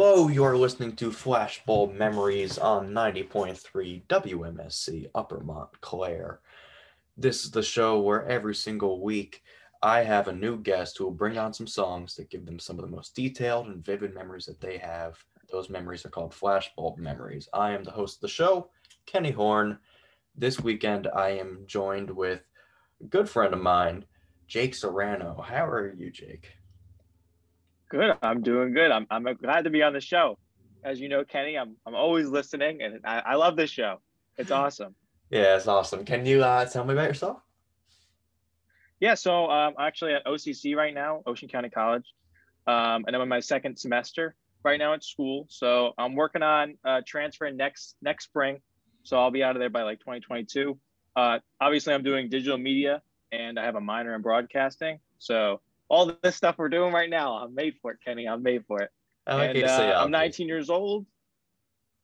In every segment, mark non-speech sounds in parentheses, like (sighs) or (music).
Hello, you're listening to Flashbulb Memories on 90.3 WMSC Upper Montclair. This is the show where every single week I have a new guest who will bring on some songs that give them some of the most detailed and vivid memories that they have. Those memories are called Flashbulb Memories. I am the host of the show, Kenny Horn. This weekend I am joined with a good friend of mine, Jake Serrano. How are you, Jake? Good. I'm doing good. I'm, I'm glad to be on the show. As you know, Kenny, I'm, I'm always listening and I, I love this show. It's awesome. Yeah, it's awesome. Can you uh, tell me about yourself? Yeah, so um, I'm actually at OCC right now, Ocean County College. Um, and I'm in my second semester right now at school. So I'm working on uh, transferring next next spring. So I'll be out of there by like 2022. Uh, obviously, I'm doing digital media and I have a minor in broadcasting. So all this stuff we're doing right now. I'm made for it, Kenny. I'm made for it. I like and, how you say uh, I'm 19 years old.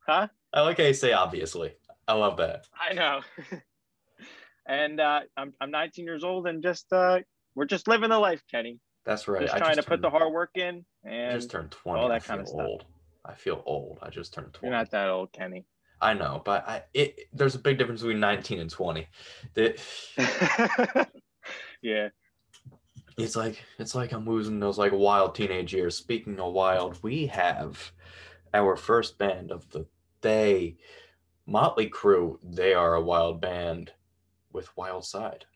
Huh? I like how you say obviously. I love that. I know. (laughs) and uh, I'm I'm 19 years old, and just uh, we're just living the life, Kenny. That's right. Just I trying just to put the hard work in, I and just turned 20. all that kinda stuff. old. I feel old. I just turned 20. you're not that old, Kenny. I know, but I it there's a big difference between 19 and 20. The- (laughs) yeah. It's like it's like I'm losing those like wild teenage years. Speaking of wild, we have our first band of the day, Motley Crue. They are a wild band with Wild Side.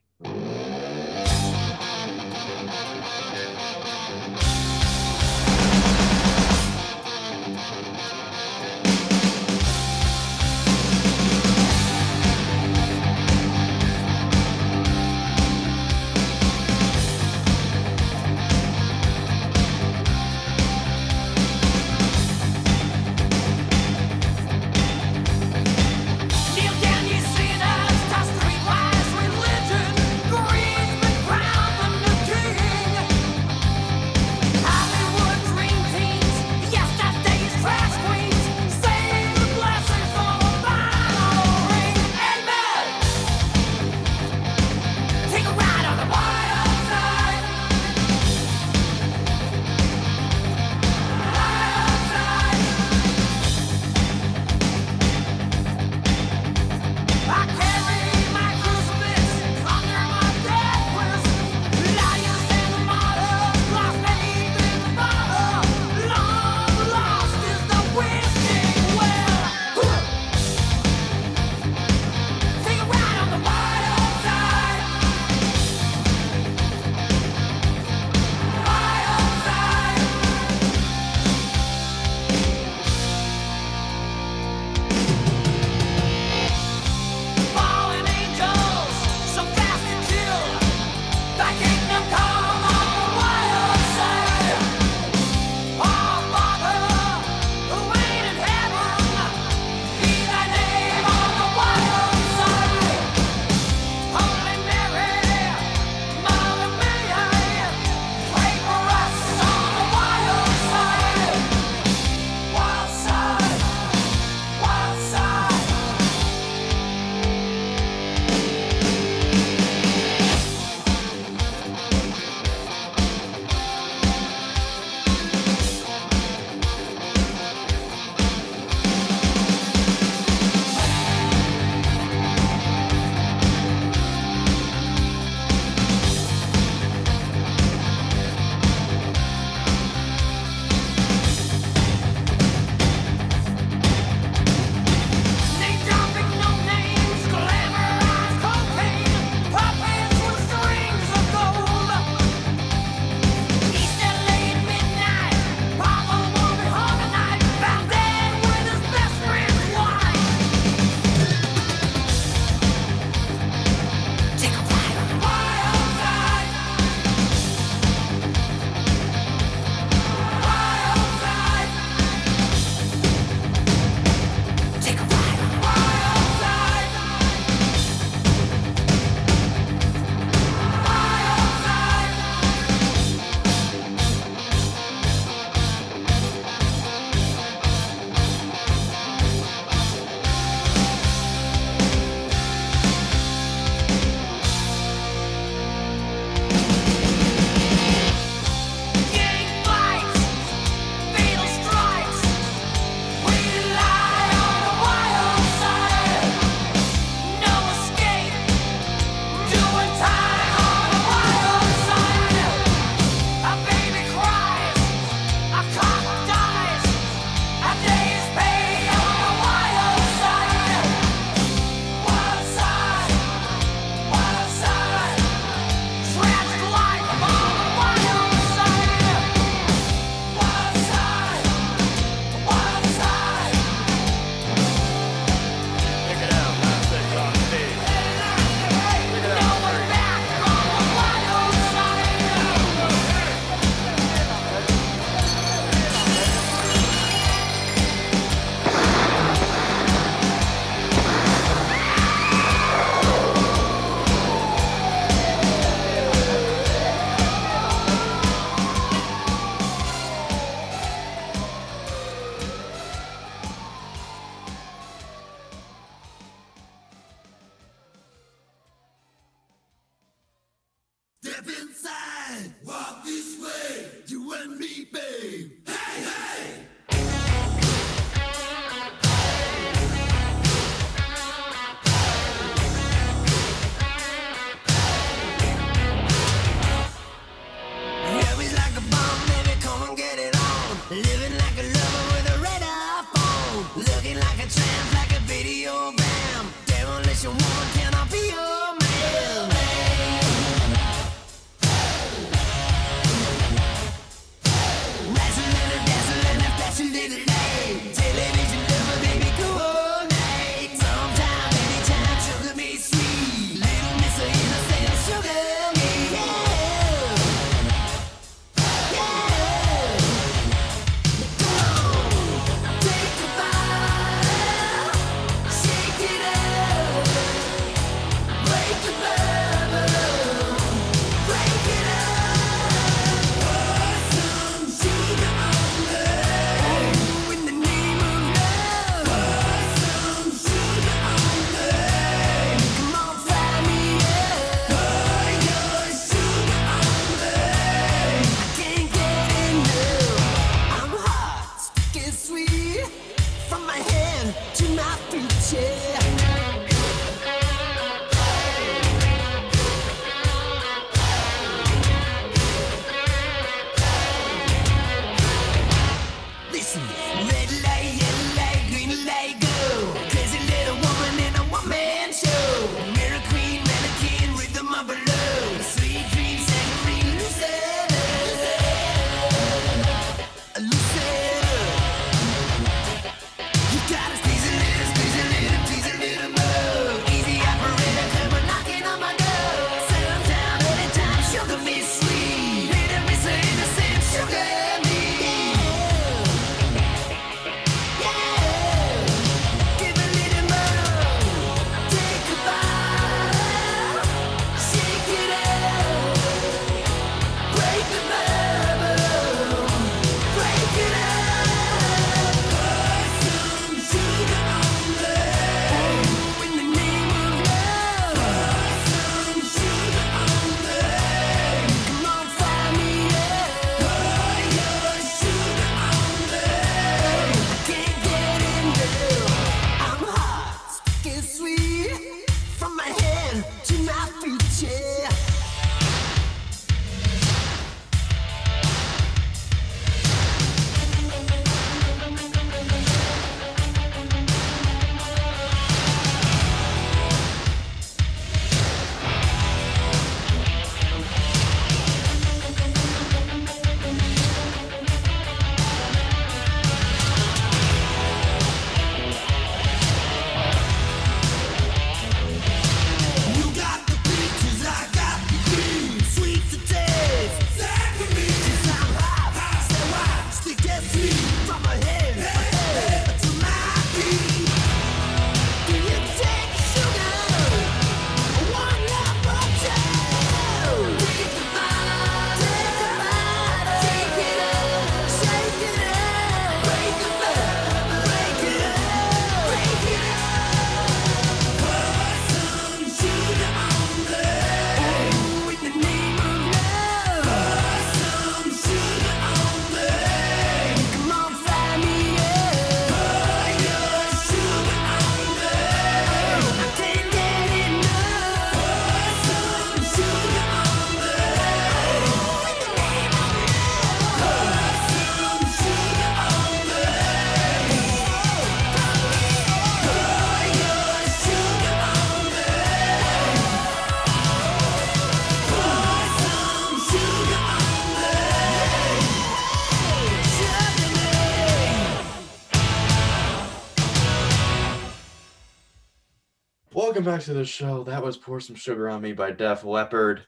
Back to the show. That was Pour Some Sugar on Me by Def Leppard.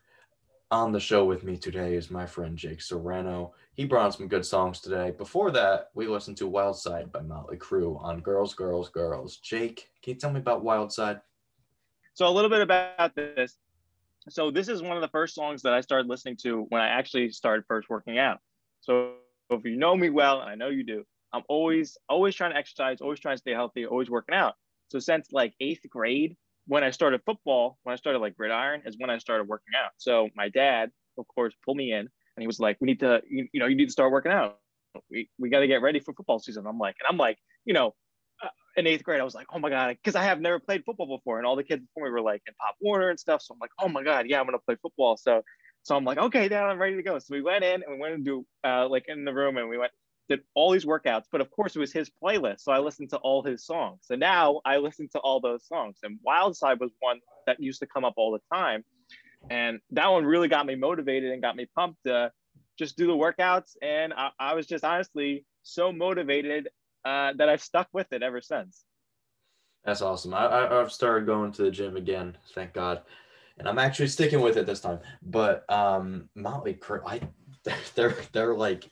On the show with me today is my friend Jake Serrano. He brought some good songs today. Before that, we listened to Wild Side by Motley Crue on Girls, Girls, Girls. Jake, can you tell me about Wild Side? So a little bit about this. So this is one of the first songs that I started listening to when I actually started first working out. So if you know me well, and I know you do, I'm always always trying to exercise, always trying to stay healthy, always working out. So since like eighth grade, when I started football, when I started like gridiron, is when I started working out. So my dad, of course, pulled me in, and he was like, "We need to, you, you know, you need to start working out. We we got to get ready for football season." I'm like, and I'm like, you know, uh, in eighth grade, I was like, oh my God, because I have never played football before. And all the kids before me were like in Pop Warner and stuff. So I'm like, oh my God, yeah, I'm to play football. So, so I'm like, okay, Dad, I'm ready to go. So we went in and we went into uh, like in the room and we went did all these workouts, but of course it was his playlist. So I listened to all his songs. So now I listen to all those songs. And Wild Side was one that used to come up all the time. And that one really got me motivated and got me pumped to just do the workouts. And I, I was just honestly so motivated uh, that I've stuck with it ever since. That's awesome. I, I've started going to the gym again, thank God, and I'm actually sticking with it this time. But um, Motley Crue, I (laughs) they're they're like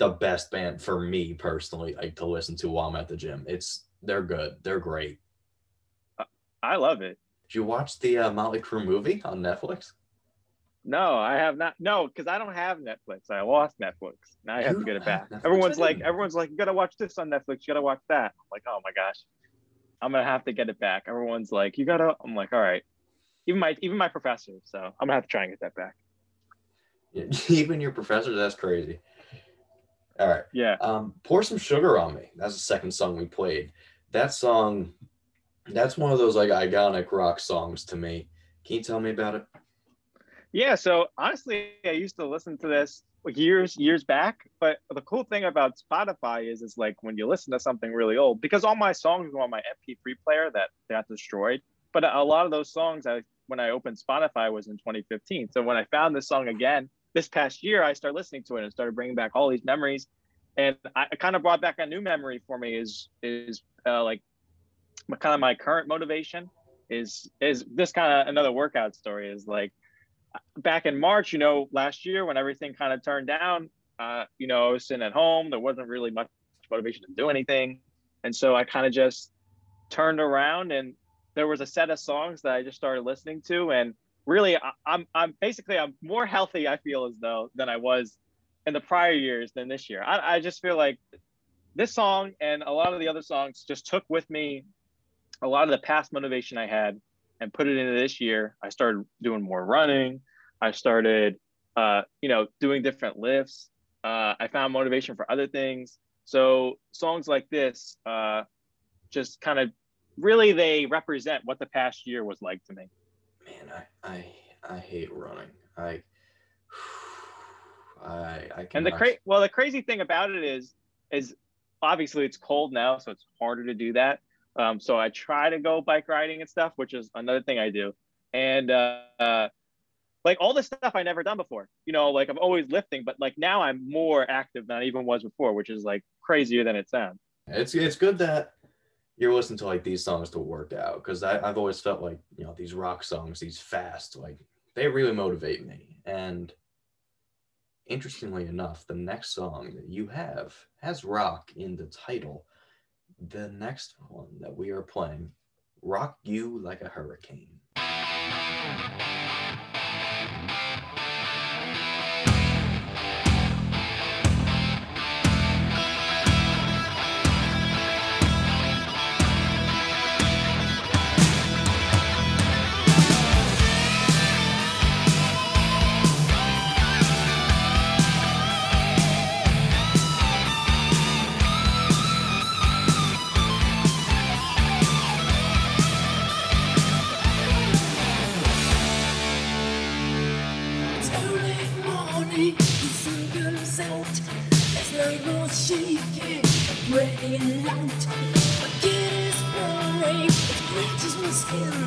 the best band for me personally, like to listen to while I'm at the gym. It's they're good, they're great. I love it. Did you watch the uh, Motley Crue movie on Netflix? No, I have not. No, because I don't have Netflix. I lost Netflix. Now I have You to get it back. Netflix? Everyone's like, everyone's like, you gotta watch this on Netflix. You gotta watch that. I'm like, oh my gosh, I'm gonna have to get it back. Everyone's like, you gotta. I'm like, all right. Even my even my professor. So I'm gonna have to try and get that back. Yeah, (laughs) Even your professor, that's crazy. All right. Yeah. Um, Pour Some Sugar on Me. That's the second song we played. That song, that's one of those like iconic rock songs to me. Can you tell me about it? Yeah, so honestly, I used to listen to this years, years back. But the cool thing about Spotify is, is like when you listen to something really old, because all my songs were on my MP3 player that got destroyed. But a lot of those songs, I when I opened Spotify was in 2015. So when I found this song again this past year, I started listening to it and started bringing back all these memories. And I it kind of brought back a new memory for me. Is is uh, like my, kind of my current motivation is is this kind of another workout story is like back in March, you know, last year when everything kind of turned down, uh, you know, I was sitting at home. There wasn't really much motivation to do anything. And so I kind of just turned around and there was a set of songs that I just started listening to. And really, I'm, I'm basically, I'm more healthy, I feel as though, than I was in the prior years than this year. I, I just feel like this song and a lot of the other songs just took with me a lot of the past motivation I had and put it into this year. I started doing more running. I started, uh, you know, doing different lifts. Uh, I found motivation for other things. So songs like this, uh, just kind of really they represent what the past year was like to me. I I I hate running. I (sighs) I I And the cra- well, the crazy thing about it is, is obviously it's cold now, so it's harder to do that. Um, so I try to go bike riding and stuff, which is another thing I do. And uh, uh, like all this stuff I never done before. You know, like I'm always lifting, but like now I'm more active than I even was before, which is like crazier than it sounds. It's it's good that you're listening to like these songs to work out because I've always felt like you know these rock songs, these fast, like they really motivate me. And interestingly enough, the next song that you have has rock in the title. The next one that we are playing, "Rock You Like a Hurricane." My kid is boring, it bleaches my skin.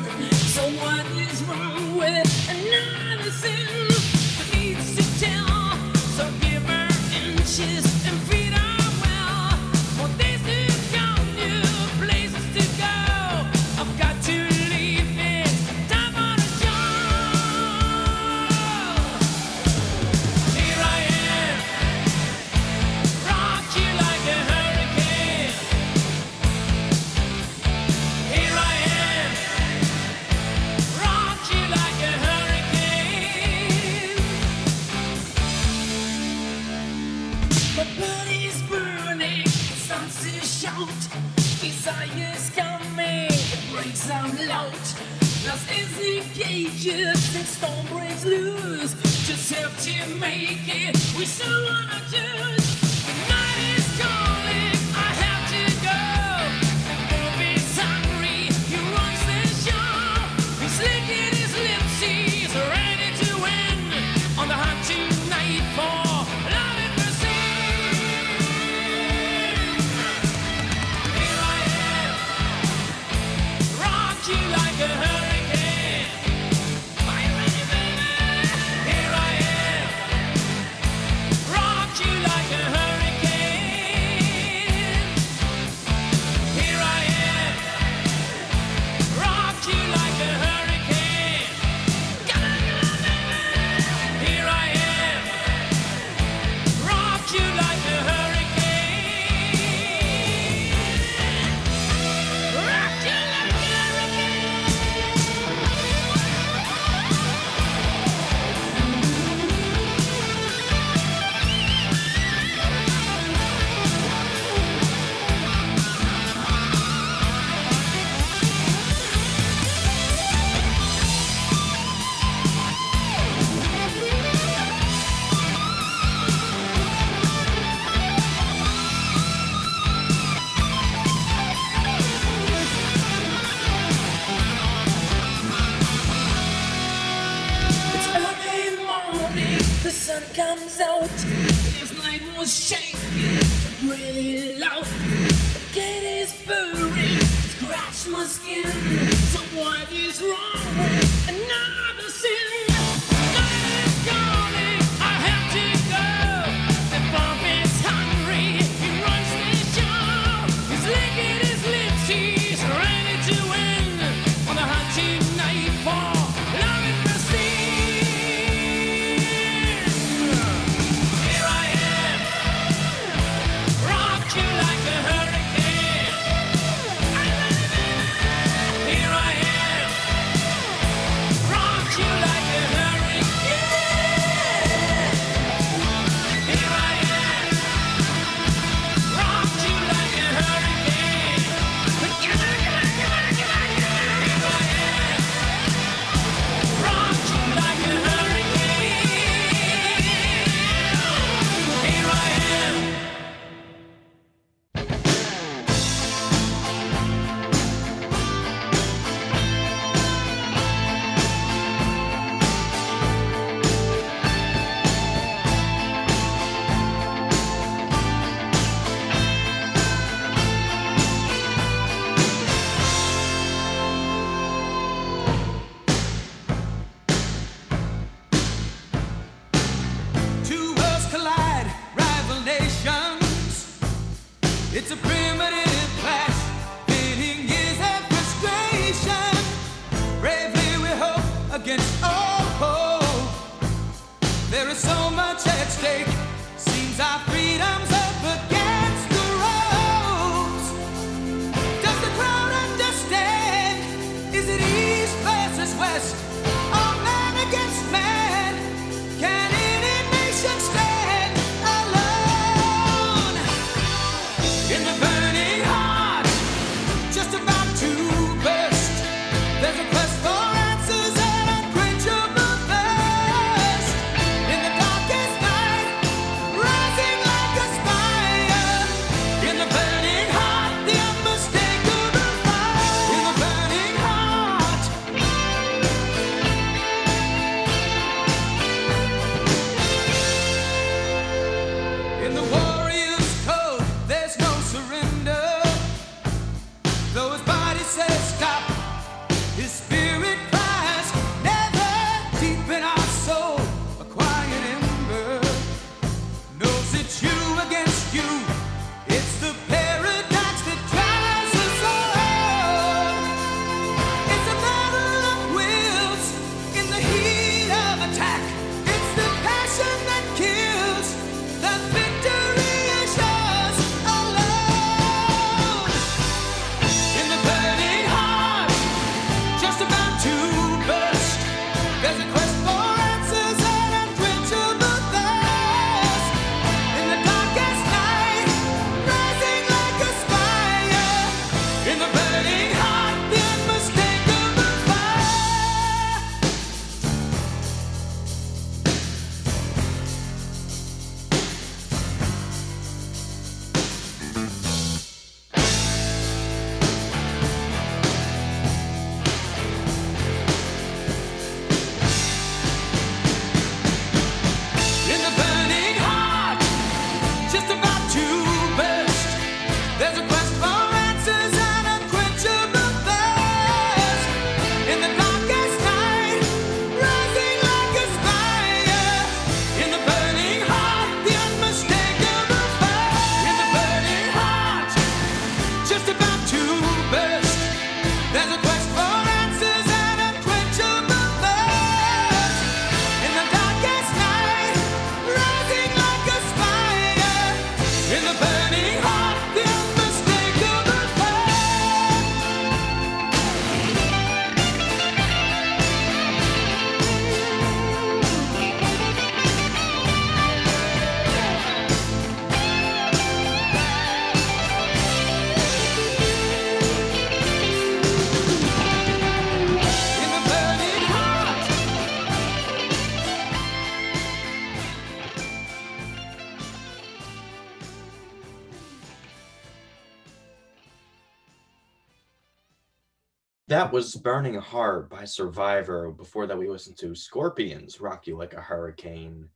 That was Burning Heart by Survivor. Before that, we listened to Scorpions Rock You Like a Hurricane.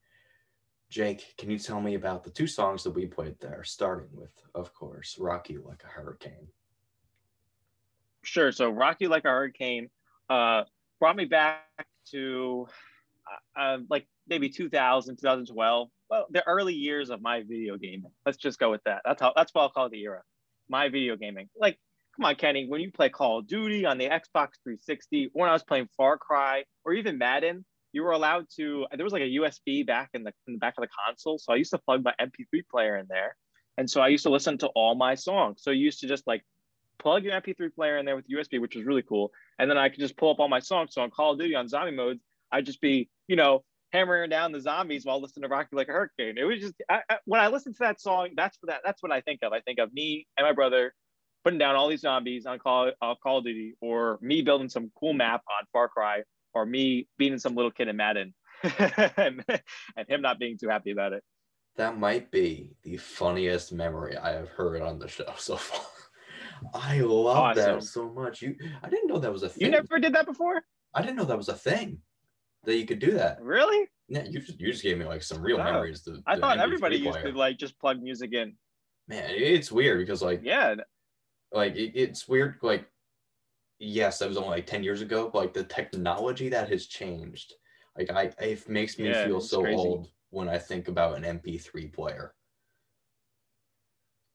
Jake, can you tell me about the two songs that we played there, starting with, of course, Rock You Like a Hurricane? Sure. So Rock You Like a Hurricane uh, brought me back to uh, uh, like maybe 2000, 2012. Well, the early years of my video gaming. Let's just go with that. That's how. That's what I'll call the era. My video gaming. Like, come on, Kenny. When you play Call of Duty on the Xbox 360, or when I was playing Far Cry, or even Madden, you were allowed to. There was like a USB back in the in the back of the console, so I used to plug my MP3 player in there, and so I used to listen to all my songs. So you used to just like plug your MP3 player in there with USB, which was really cool. And then I could just pull up all my songs. So on Call of Duty on zombie modes, I'd just be, you know, hammering down the zombies while listening to Rock You Like a Hurricane. It was just I, I, when I listen to that song, that's what that that's what I think of. I think of me and my brother putting down all these zombies on Call uh, Call of Duty, or me building some cool map on Far Cry, or me beating some little kid in Madden, (laughs) and, and him not being too happy about it. That might be the funniest memory I have heard on the show so far. (laughs) I love that so much. You, I didn't know that was a thing. You never did that before, I didn't know that was a thing. That you could do that. really? Yeah, you just you just gave me like some real Oh, memories. The, I thought everybody used to like just plug music in. Man, it's weird because like Yeah, like it, it's weird. Like yes, that was only like ten years ago. But like the technology that has changed, like I it makes me Yeah, feel so crazy. old when I think about an MP3 player.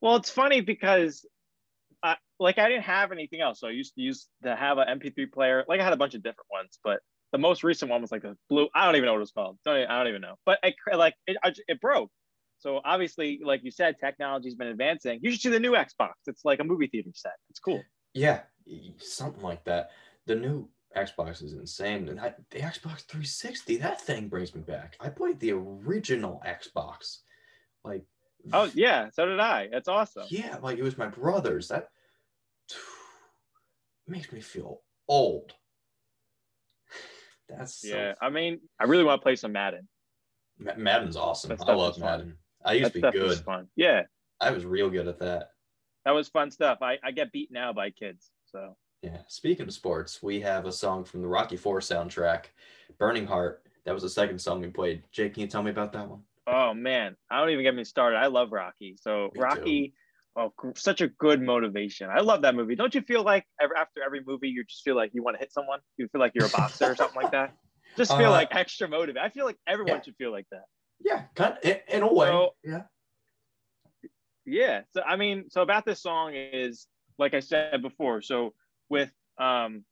Well, it's funny because, I, like, I didn't have anything else. So I used to use to have an MP3 player. Like, I had a bunch of different ones, but the most recent one was like a blue. I don't even know what it was called. Don't even- I don't even know. But it, like, it, I it broke. So obviously, like you said, technology's been advancing. You should see the new Xbox. It's like a movie theater set. It's cool. Yeah, something like that. The new Xbox is insane, and I, the Xbox 360, that thing brings me back. I played the original Xbox, like Oh yeah, so did I. That's awesome. yeah, like it was my brother's. That (sighs) makes me feel old. (sighs) That's so, Yeah, I mean, I really want to play some Madden. Madden's awesome. I love. Madden. I used That to be good. fun. Yeah, I was real good at that. that was fun stuff. I, I get beat now by kids. So Yeah. Speaking of sports, we have a song from the Rocky Four soundtrack, "Burning Heart." That was the second song we played. Jake, can you tell me about that one? Oh man, I don't even get me started. I love Rocky. So Me Rocky, oh, such a good motivation. I love that movie. Don't you feel like ever after every movie, you just feel like you want to hit someone? You feel like you're a boxer or something like that. (laughs) Just feel Uh, like extra motivated. I feel like everyone yeah. should feel like that. Yeah, kind of, in, in a way. So- yeah. Yeah. So I mean, so about this song is like I said before. So with um,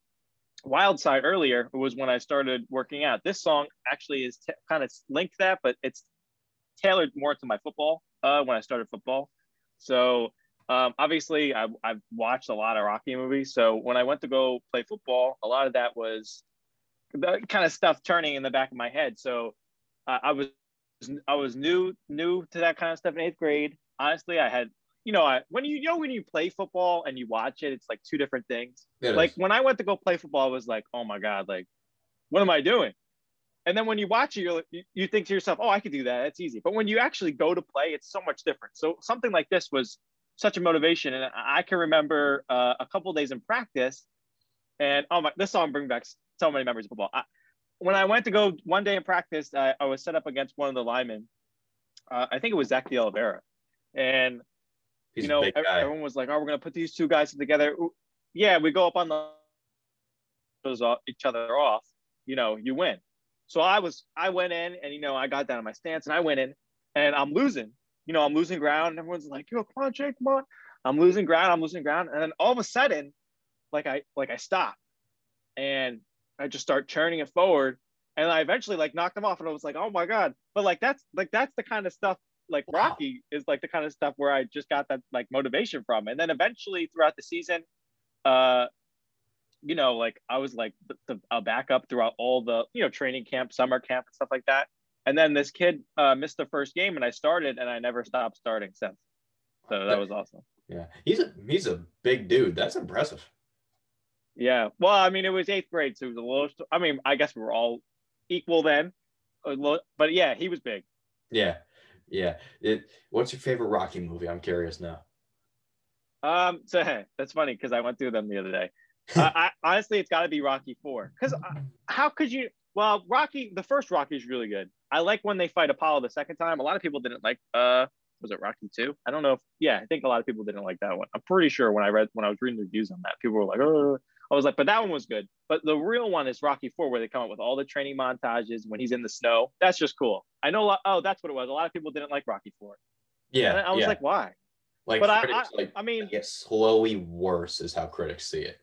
Wild Side earlier it was when I started working out. This song actually is t- kind of linked that, but it's tailored more to my football uh, when I started football. So um, obviously, I, I've watched a lot of Rocky movies. So when I went to go play football, a lot of that was the kind of stuff turning in the back of my head. So uh, I was I was new new to that kind of stuff in eighth grade. Honestly, I had you know I when you, you know when you play football and you watch it, it's like two different things It like is. when I went to go play football, I was like, oh my god, like, what am I doing? And then when you watch it, you're, you, you think to yourself, oh, I could do that. It's easy. But when you actually go to play, it's so much different. So something like this was such a motivation, and I I can remember uh, a couple days in practice, and oh my, this song brings back so many memories of football. I, when I went to go one day in practice, I, I was set up against one of the linemen. Uh, I think it was Zach de Oliveira, and He's you know, a big ev- guy. everyone was like, "Oh, we're gonna put these two guys together." Yeah, we go up on the off- each other off. You know, you win. So I was, I went in, and you know, I got down on my stance, and I went in, and I'm losing. You know, I'm losing ground. And everyone's like, "Yo, come on, Jake, come on!" I'm losing ground. I'm losing ground, and then all of a sudden, like I, like I stop, and I just start churning it forward, and I eventually like knocked him off, and I was like, "Oh my god!" But like that's like that's the kind of stuff like Wow. Rocky is like the kind of stuff where I just got that like motivation from. And then eventually throughout the season, uh, you know, like I was like the, the, a backup throughout all the, you know, training camp, summer camp and stuff like that. And then this kid uh, missed the first game and I started and I never stopped starting since. So that was awesome. Yeah, he's a he's a big dude. That's impressive. Yeah. Well, I mean, it was eighth grade, so it was a little, I mean, I guess we were all equal then. But yeah, he was big. Yeah, yeah. It. What's your favorite Rocky movie? I'm curious now. Um, so (laughs) hey, that's funny because I went through them the other day. (laughs) I, I honestly, it's got to be Rocky Four because how could you? Well, Rocky, the first Rocky is really good. I like when they fight Apollo the second time. A lot of people didn't like. Uh, was it Rocky two? I don't know. if Yeah, I think a lot of people didn't like that one. I'm pretty sure when I read when I was reading the reviews on that, people were like, "Oh." I was like, but that one was good. But the real one is Rocky Four, where they come up with all the training montages when he's in the snow. That's just cool. I know. a lot- Oh, that's what it was. A lot of people didn't like Rocky Four. Yeah, And I was yeah. like, why? like, but I- critics, like, I mean, it slowly worse is how critics see it.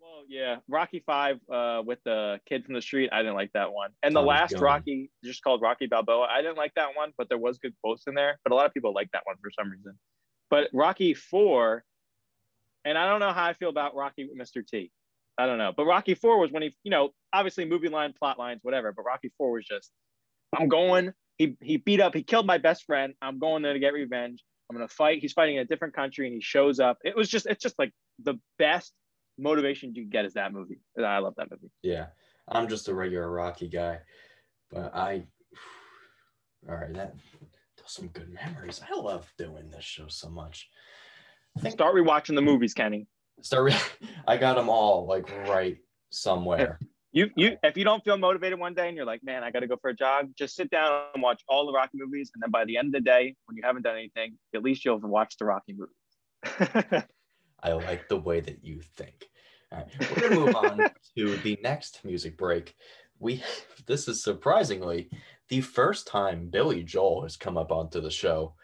Well, yeah, Rocky Five uh, with the kid from the street. I didn't like that one. And the last. Rocky, just called Rocky Balboa. I didn't like that one, but there was good quotes in there. But a lot of people like that one for some reason. But Rocky Four, and I don't know how I feel about Rocky with Mr. T. I don't know. But Rocky Four was when he, you know, obviously movie line, plot lines, whatever. But Rocky Four was just, I'm going. He he beat up. He killed my best friend. I'm going there to get revenge. I'm gonna fight. He's fighting in a different country, and he shows up. It was just, it's just like the best motivation you get is that movie. I love that movie. Yeah, I'm just a regular Rocky guy, but I. (sighs) All right, that those some good memories. I love doing this show so much. I think Start rewatching the movies, Kenny. start. Re- (laughs) I got them all like right somewhere. You you if you don't feel motivated one day and you're like, man, I got to go for a jog, just sit down and watch all the Rocky movies, and then by the end of the day, when you haven't done anything, at least you'll have watched the Rocky movies. (laughs) I like the way that you think. All right, we're gonna move on (laughs) to the next music break. We this is surprisingly the first time Billy Joel has come up onto the show.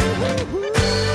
Woo-hoo-hoo.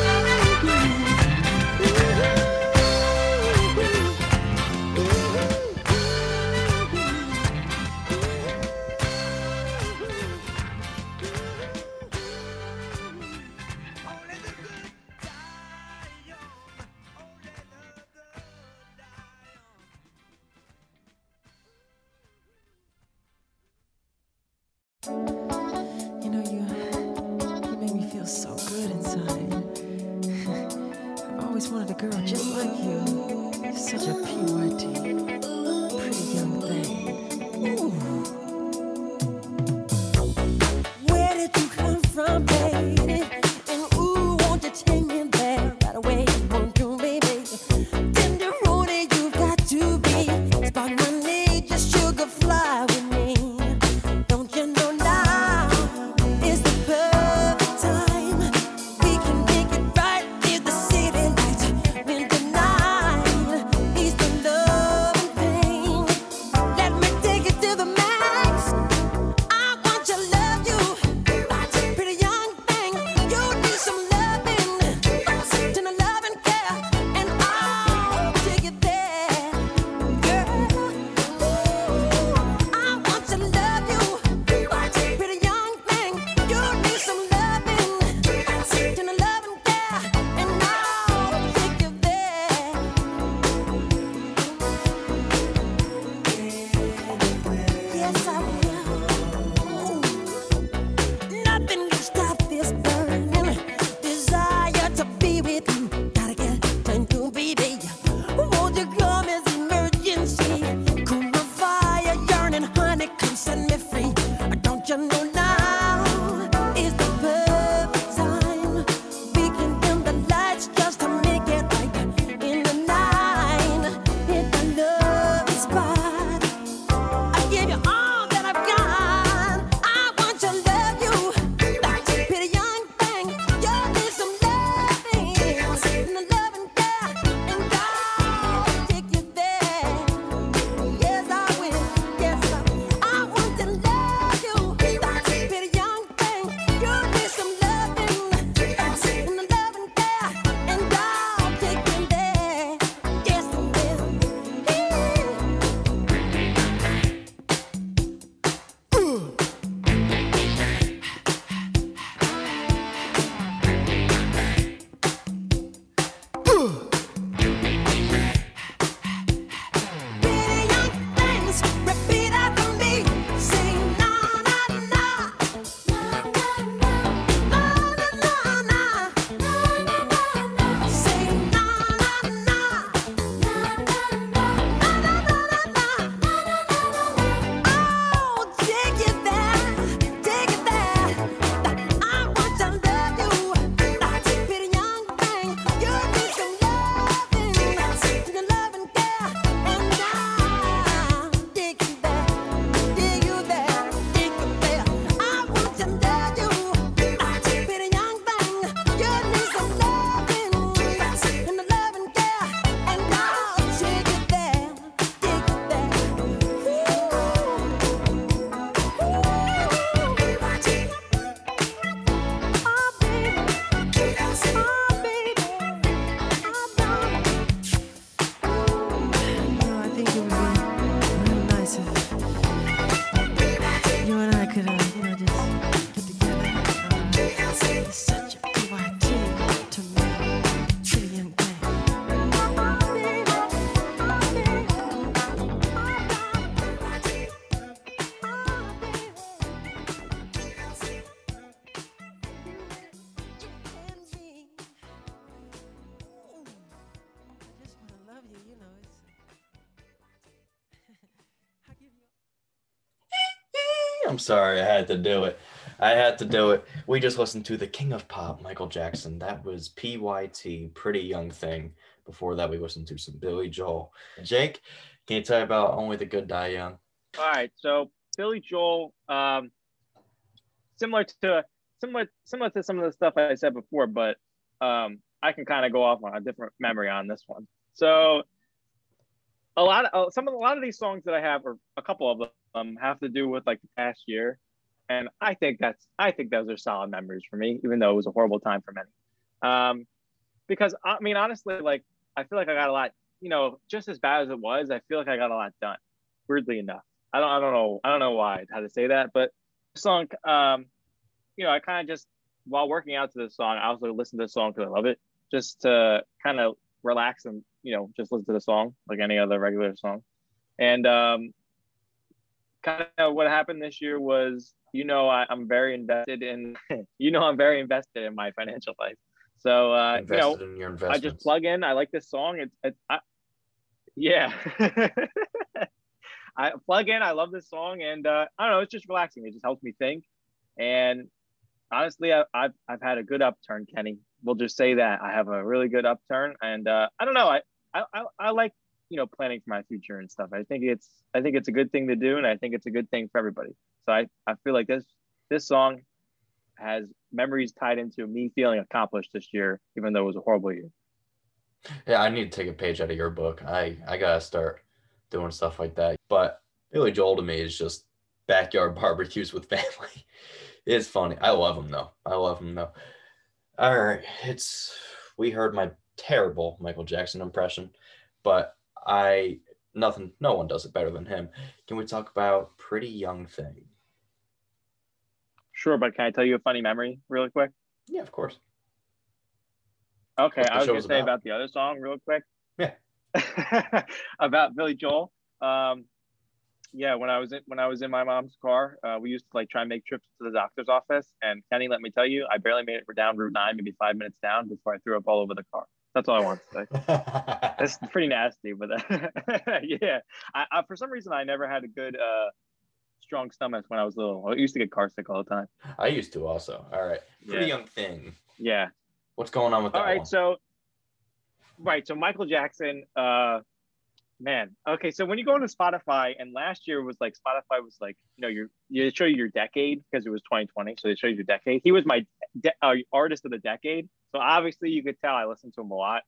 Had to do it. I had to do it. We just listened to the King of Pop, Michael Jackson. That was PYT, Pretty Young Thing. Before that, we listened to some Billy Joel. Jake, can you tell you about Only the Good Die Young? All right, so Billy Joel, um, similar to similar similar to some of the stuff I said before, but um, I can kind of go off on a different memory on this one. So a lot of uh, some of a lot of these songs that I have, or a couple of them, have to do with like the past year, and I think that's I think those are solid memories for me, even though it was a horrible time for many. Um, because I mean, honestly, like I feel like I got a lot, you know, just as bad as it was, I feel like I got a lot done. Weirdly enough, I don't I don't know I don't know why how to say that, but song, um, you know, I kind of just while working out to this song, I also listen to the song because I love it, just to kind of relax and you know just listen to the song like any other regular song. And um, kind of what happened this year was, you know, I, I'm very invested in, (laughs) you know, I'm very invested in my financial life. So uh, you know, in I just plug in. I like this song. It's, it's I, yeah. (laughs) I plug in. I love this song, and uh, I don't know. It's just relaxing. It just helps me think. And honestly, I, I've I've had a good upturn, Kenny. We'll just say that I have a really good upturn, and uh, I don't know. I, I I I like you know planning for my future and stuff. I think it's I think it's a good thing to do, and I think it's a good thing for everybody. So I I feel like this this song has memories tied into me feeling accomplished this year, even though it was a horrible year. Yeah, I need to take a page out of your book. I I gotta start doing stuff like that. But Billy Joel to me is just backyard (laughs) barbecues with family. It's funny. I love him though. I love him though. All right, it's we heard my terrible Michael Jackson impression, but I nothing. No one does it better than him. Can we talk about Pretty Young Thing? Sure, but can I tell you a funny memory really quick? Yeah, of course. Okay, I was gonna say about. about the other song real quick. Yeah. (laughs) about Billy Joel. Um, yeah, when I was in when I was in my mom's car, uh, we used to like try and make trips to the doctor's office. And Kenny, let me tell you, I barely made it for down Route Nine, maybe five minutes down before I threw up all over the car. That's all I want to say. (laughs) That's pretty nasty, but (laughs) yeah, I, I for some reason I never had a good uh strong stomach when I was little. I used to get car sick all the time. I used to also. All right, Pretty Yeah. Young Thing. Yeah. What's going on with that All right, one? so right, so Michael Jackson, uh man. Okay, so when you go into Spotify and last year was like Spotify was like, you know, your you show you your decade because it was 2020, so they show you your decade. He was my de- uh, artist of the decade. So obviously you could tell I listened to him a lot.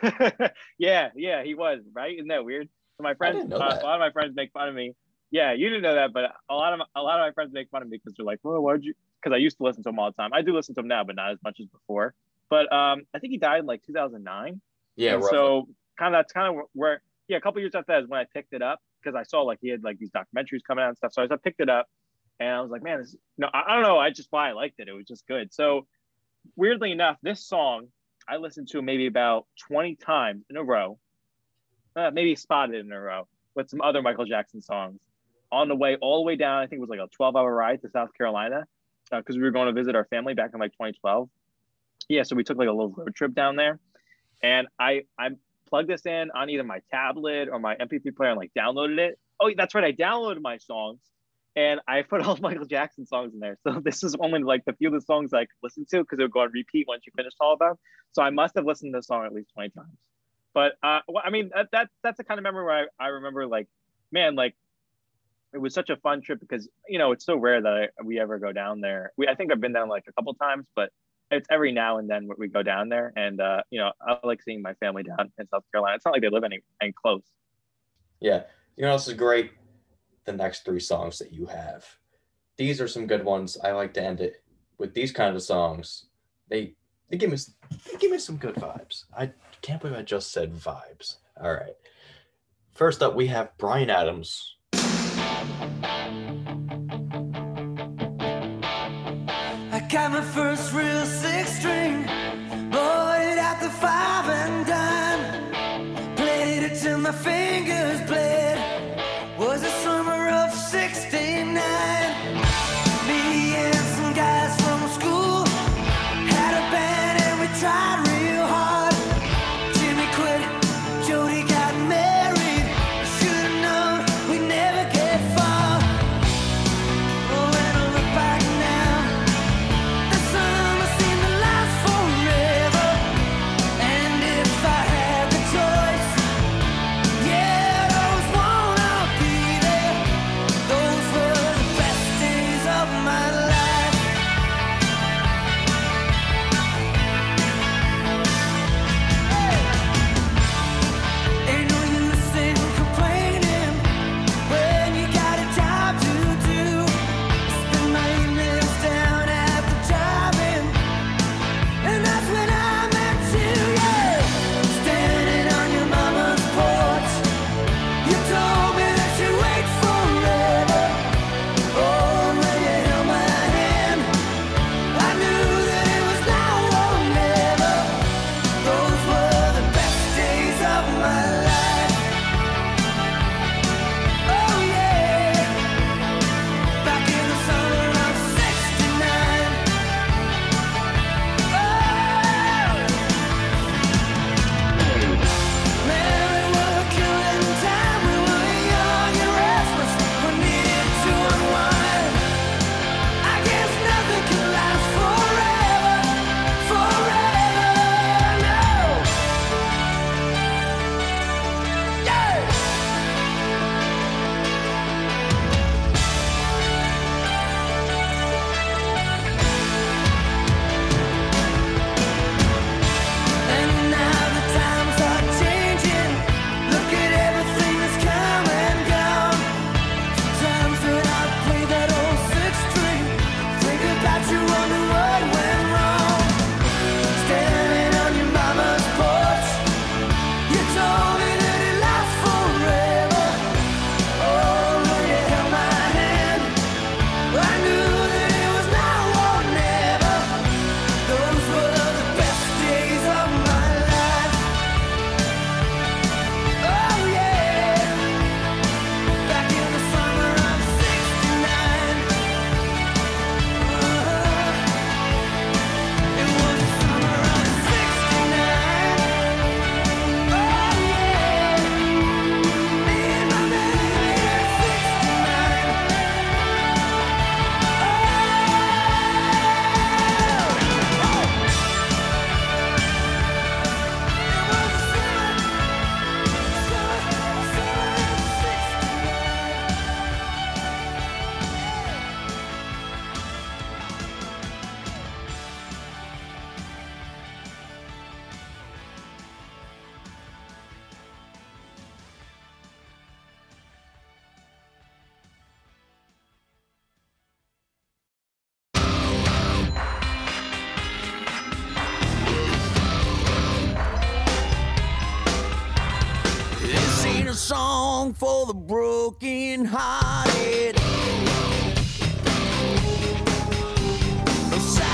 (laughs) yeah, yeah, he was, right? Isn't that weird? So my friends uh, a lot of my friends make fun of me. Yeah, you didn't know that, but a lot of a lot of my friends make fun of me because they're like, "Well, why'd you?" Because I used to listen to him all the time. I do listen to him now, but not as much as before. But um, I think he died in like 2009. yeah, and roughly. so kind of that's kind of where yeah, a couple years after that is when I picked it up because I saw like he had like these documentaries coming out and stuff. So I picked it up and I was like, man, this no, I, I don't know, I just why I liked it. It was just good. So weirdly enough, this song I listened to maybe about 20 times in a row, uh, maybe spotted in a row with some other Michael Jackson songs on the way all the way down. I think it was like a 12 hour ride to South Carolina because we were going to visit our family back in like 2012. Yeah, so we took like a little road trip down there, and I I plugged this in on either my tablet or my MP3 player and like downloaded it. Oh, that's right, I downloaded my songs, and I put (laughs) all Michael Jackson songs in there. So this is only like the few of the songs I could listen to because it would go on repeat once you finished all of them. So I must have listened to the song at least 20 times. But uh, well, I mean that, that that's the kind of memory where I, I remember like, man, like it was such a fun trip because you know it's so rare that I, we ever go down there. We I think I've been down like a couple times, but it's every now and then we go down there, and uh, you know I like seeing my family down in South Carolina. It's not like they live any any close. Yeah. You know, this is great. The next three songs that you have. These are some good ones. I like to end it with these kind of songs. They they give me they give me some good vibes. I can't believe I just said vibes. All right. First up, we have Bryan Adams. I got my first real six string, it at the five and. Played it till my fingers bled. A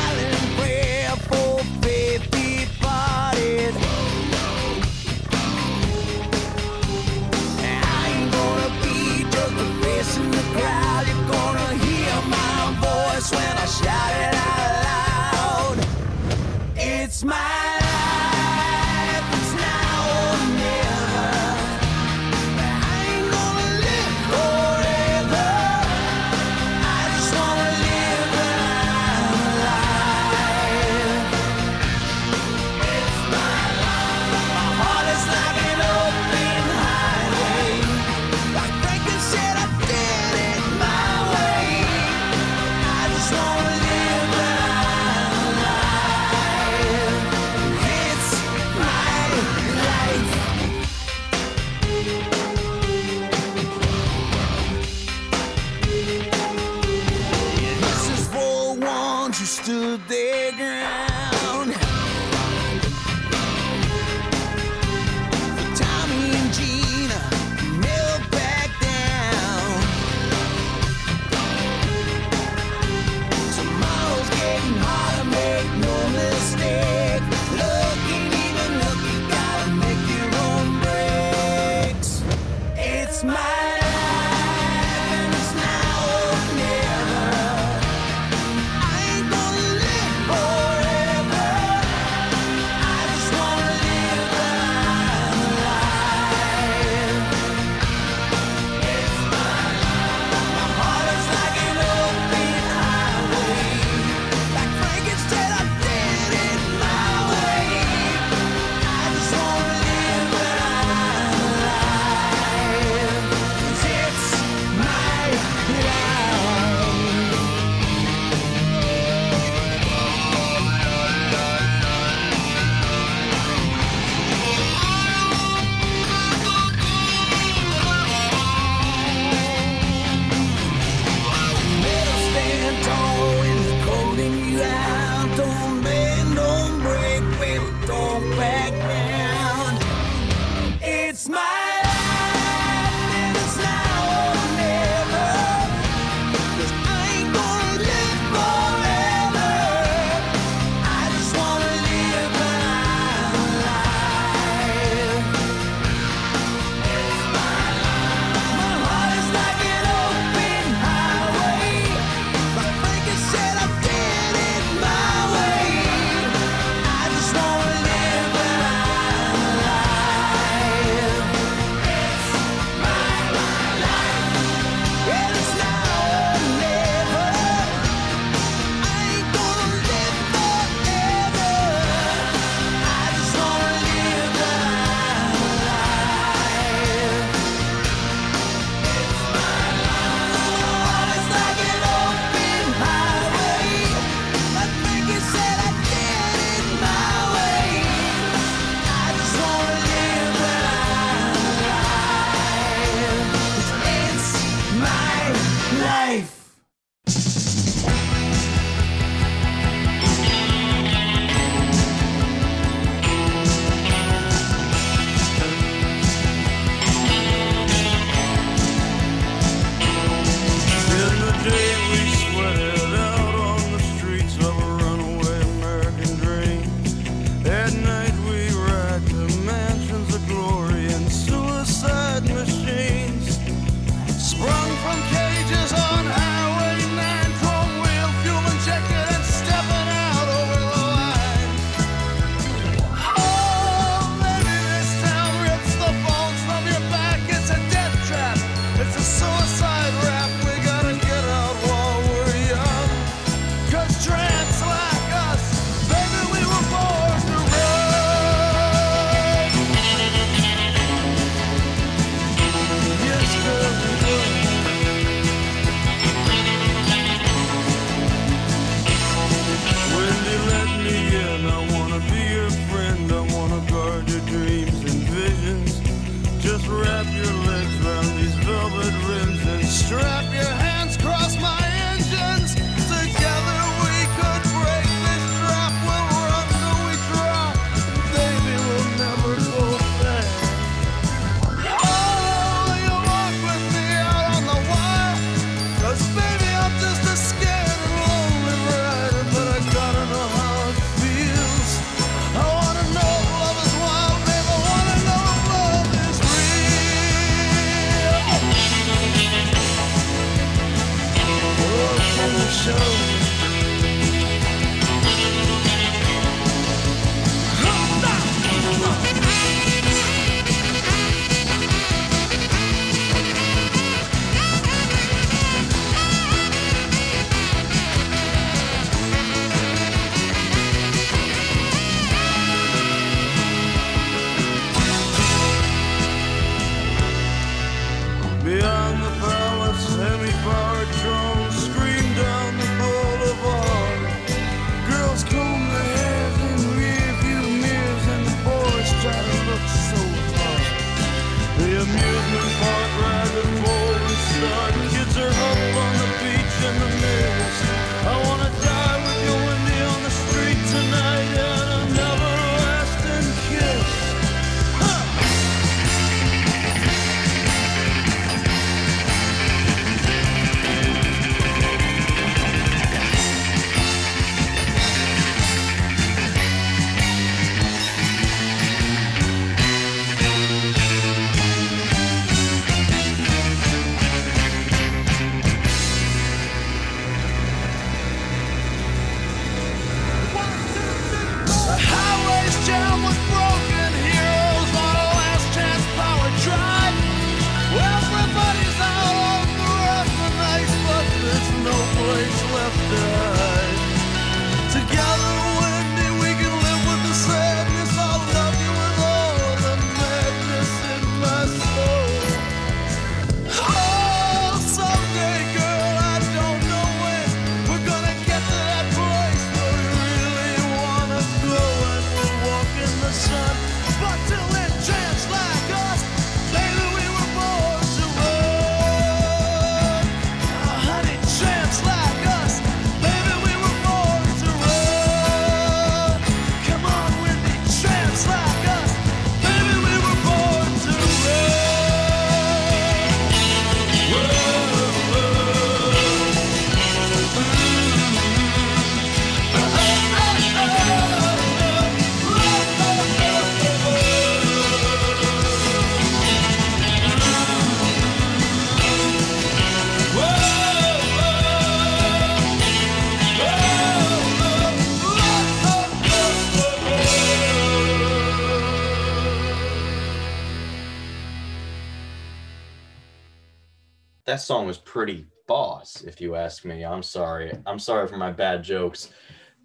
song was pretty boss, if you ask me. I'm sorry. I'm sorry for my bad jokes.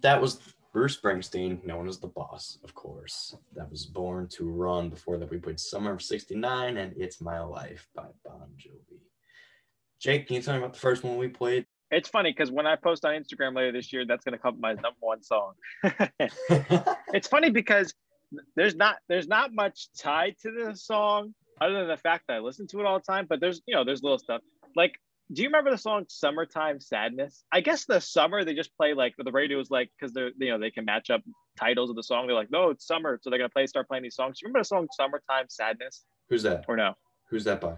That was Bruce Springsteen, known as the boss, of course. That was born to run before that we played Summer of 69 and It's My Life by Bon Jovi. Jake, can you tell me about the first one we played? It's funny because when I post on Instagram later this year, that's gonna come my number one song. (laughs) (laughs) it's funny because there's not there's not much tied to this song other than the fact that I listen to it all the time. But there's you know there's little stuff like. Do you remember the song "Summertime Sadness"? I guess the summer they just play like the radio is like because they're you know they can match up titles of the song. They're like, no, it's summer, so they're gonna play start playing these songs. You remember the song "Summertime Sadness" Who's that? or no? Who's that by?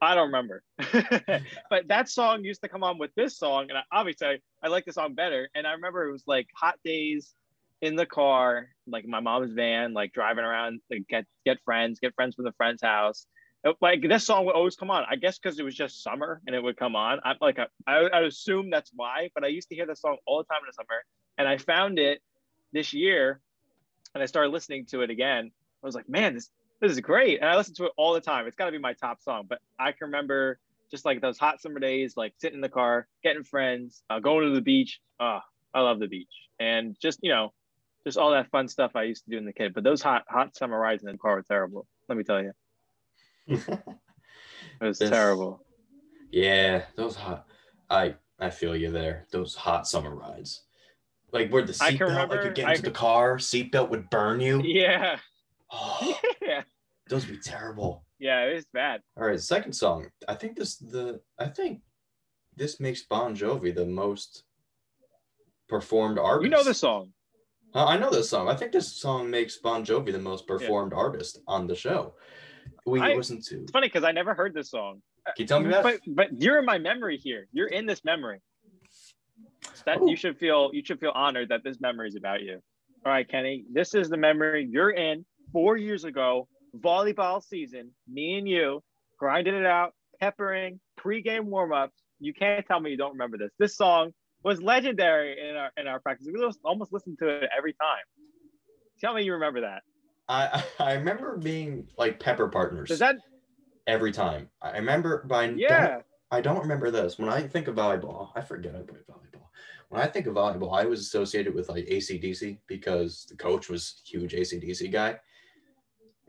I don't remember. (laughs) but that song used to come on with this song, and I, obviously I, I like the song better. And I remember it was like hot days in the car, like my mom's van, like driving around to get get friends, get friends from the friend's house. Like this song would always come on. I guess because it was just summer and it would come on. I'm like I, I I assume that's why. But I used to hear the song all the time in the summer, and I found it this year, and I started listening to it again. I was like, man, this this is great. And I listen to it all the time. It's got to be my top song. But I can remember just like those hot summer days, like sitting in the car, getting friends, uh, going to the beach. Oh, I love the beach. And just, you know, just all that fun stuff I used to do in the kid. But those hot, hot summer rides in the car were terrible. Let me tell you, (laughs) it was This- terrible. Yeah, those hot. I I feel you there. Those hot summer rides, like where the I seatbelt, like you get I into the can- car, seatbelt would burn you. Yeah. Oh, (laughs) yeah. those would be terrible. Yeah. It was bad. All right, second song. I think this the I think this makes Bon Jovi the most performed artist. You know the song. I know this song. I think this song makes Bon Jovi the most performed artist on the show. We I- listened to. It's funny because I never heard this song. Can you tell me that? But but you're in my memory here. You're in this memory. That Ooh. you should feel you should feel honored that this memory is about you. All right, Kenny. This is the memory you're in four years ago, volleyball season. Me and you grinding it out, peppering, pregame warm-ups. You can't tell me you don't remember this. This song was legendary in our in our practice. We almost- almost listened to it every time. Tell me you remember that. I (laughs) I remember being like pepper partners Does that every time. I remember by yeah. I don't remember this. When I think of volleyball, I forget I played volleyball. When I think of volleyball, I was associated with like ACDC because the coach was a huge ACDC guy.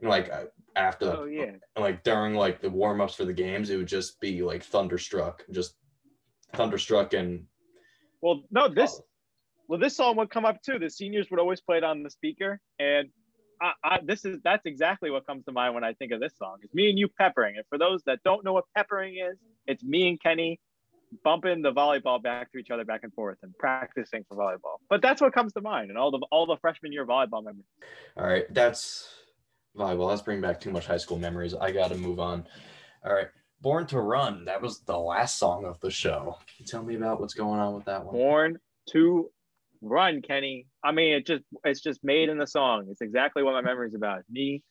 Know, like after Oh yeah. like during like the warm-ups for the games it would just be like thunderstruck just thunderstruck and Well, no, this oh. well this song would come up too. The seniors would always play it on the speaker, and I, I, this is that's exactly what comes to mind when I think of this song. It's me and you peppering. And for those that don't know what peppering is, it's me and Kenny bumping the volleyball back to each other back and forth and practicing for volleyball. But that's what comes to mind, and all the all the freshman year volleyball memories. all right that's volleyball let's bring back too much high school memories i gotta move on all right born to run that was the last song of the show Can you tell me about what's going on with that one Born to run, Kenny. I mean, it just it's just made in the song. It's exactly what my memory is about. Me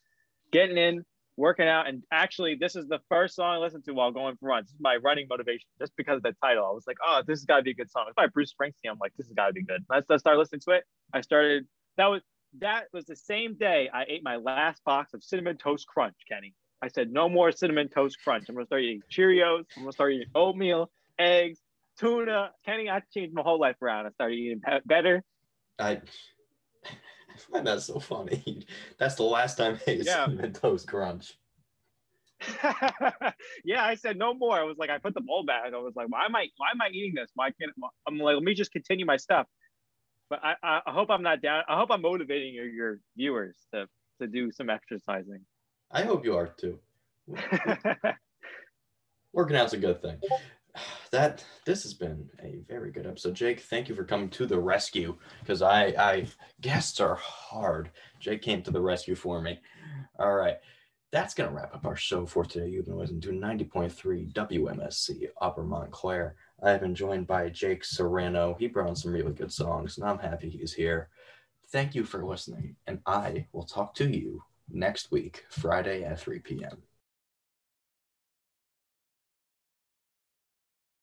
getting in, working out, and actually, this is the first song I listened to while going for runs. This is my running motivation, just because of the title. I was like, oh, this has got to be a good song. It's by Bruce Springsteen. I'm like, this has got to be good. I I started listening to it. I started. That was that was the same day I ate my last box of cinnamon toast crunch, Kenny. I said, no more cinnamon toast crunch. I'm gonna start eating Cheerios. I'm gonna start eating oatmeal, eggs, tuna. Kenny, I changed my whole life around. I started eating better. I (laughs) I find that so funny. (laughs) That's the last time I ate Yeah. (laughs) cinnamon toast crunch. yeah, I said no more. I was like, I put the bowl back. I was like, why am I, why am I eating this? Why can't I'm like, let me just continue my stuff. But I, I, I hope I'm not down. I hope I'm motivating your, your viewers to, to do some exercising. I hope you are too. Working out's a good thing. (sighs) That this has been a very good episode, Jake. Thank you for coming to the rescue because I, I guests are hard. Jake came to the rescue for me. All right, that's gonna wrap up our show for today. You've been listening to ninety point three WMSC Upper Montclair. I've been joined by Jake Serrano. He brought on some really good songs, and I'm happy he's here. Thank you for listening, and I will talk to you next week, Friday at 3 p.m.